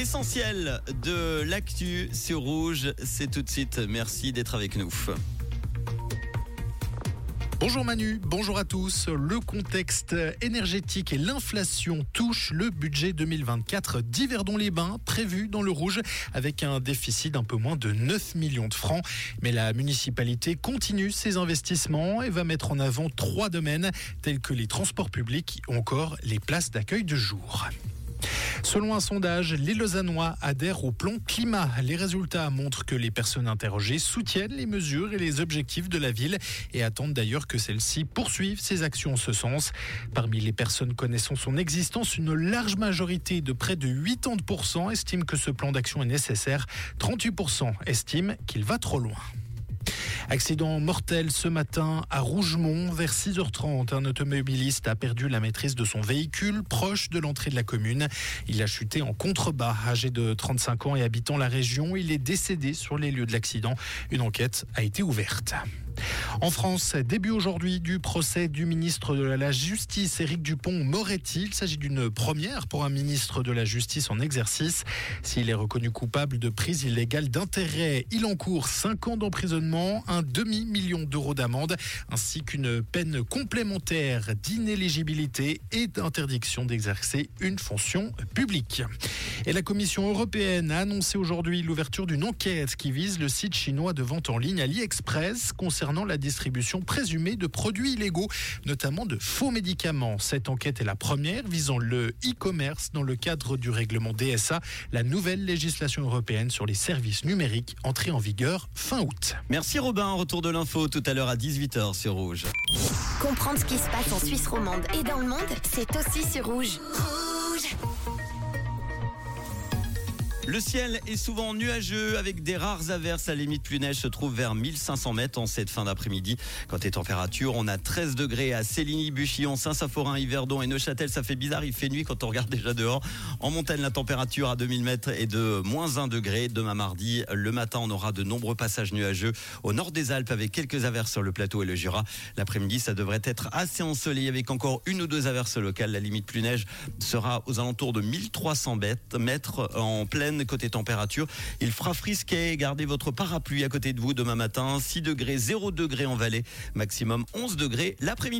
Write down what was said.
L'essentiel de l'actu sur Rouge, c'est tout de suite. Merci d'être avec nous. Bonjour Manu, bonjour à tous. Le contexte énergétique et l'inflation touchent le budget 2024 d'Yverdon-les-Bains, prévu dans le rouge, avec un déficit d'un peu moins de 9 millions de francs. Mais la municipalité continue ses investissements et va mettre en avant trois domaines, tels que les transports publics ou encore les places d'accueil de jour. Selon un sondage, les Lausannois adhèrent au plan climat. Les résultats montrent que les personnes interrogées soutiennent les mesures et les objectifs de la ville et attendent d'ailleurs que celle-ci poursuive ses actions en ce sens. Parmi les personnes connaissant son existence, une large majorité de près de 80% estiment que ce plan d'action est nécessaire. 38% estiment qu'il va trop loin. Accident mortel ce matin à Rougemont vers 6h30. Un automobiliste a perdu la maîtrise de son véhicule proche de l'entrée de la commune. Il a chuté en contrebas. Âgé de 35 ans et habitant la région, il est décédé sur les lieux de l'accident. Une enquête a été ouverte. En France, début aujourd'hui du procès du ministre de la Justice, Éric Dupont-Moretti. Il s'agit d'une première pour un ministre de la Justice en exercice. S'il est reconnu coupable de prise illégale d'intérêt, il encourt 5 ans d'emprisonnement, un demi-million d'euros d'amende, ainsi qu'une peine complémentaire d'inéligibilité et d'interdiction d'exercer une fonction publique. Et la Commission européenne a annoncé aujourd'hui l'ouverture d'une enquête qui vise le site chinois de vente en ligne AliExpress concernant la distribution présumée de produits illégaux, notamment de faux médicaments. Cette enquête est la première visant le e-commerce dans le cadre du règlement DSA, la nouvelle législation européenne sur les services numériques entrée en vigueur fin août. Merci Robin, retour de l'info tout à l'heure à 18h sur Rouge. Comprendre ce qui se passe en Suisse romande et dans le monde, c'est aussi sur Rouge. Rouge Le ciel est souvent nuageux avec des rares averses. La limite, plus neige se trouve vers 1500 mètres en cette fin d'après-midi. Quand les températures, on a 13 degrés à Céligny, Buchillon, Saint-Saphorin, Yverdon et Neuchâtel. Ça fait bizarre, il fait nuit quand on regarde déjà dehors. En montagne, la température à 2000 mètres est de moins 1 degré. Demain mardi, le matin, on aura de nombreux passages nuageux au nord des Alpes avec quelques averses sur le plateau et le Jura. L'après-midi, ça devrait être assez ensoleillé avec encore une ou deux averses locales. La limite plus neige sera aux alentours de 1300 mètres en pleine côté température. Il fera frisquet. Gardez votre parapluie à côté de vous demain matin. 6 degrés, 0 degrés en vallée. Maximum 11 degrés l'après-midi.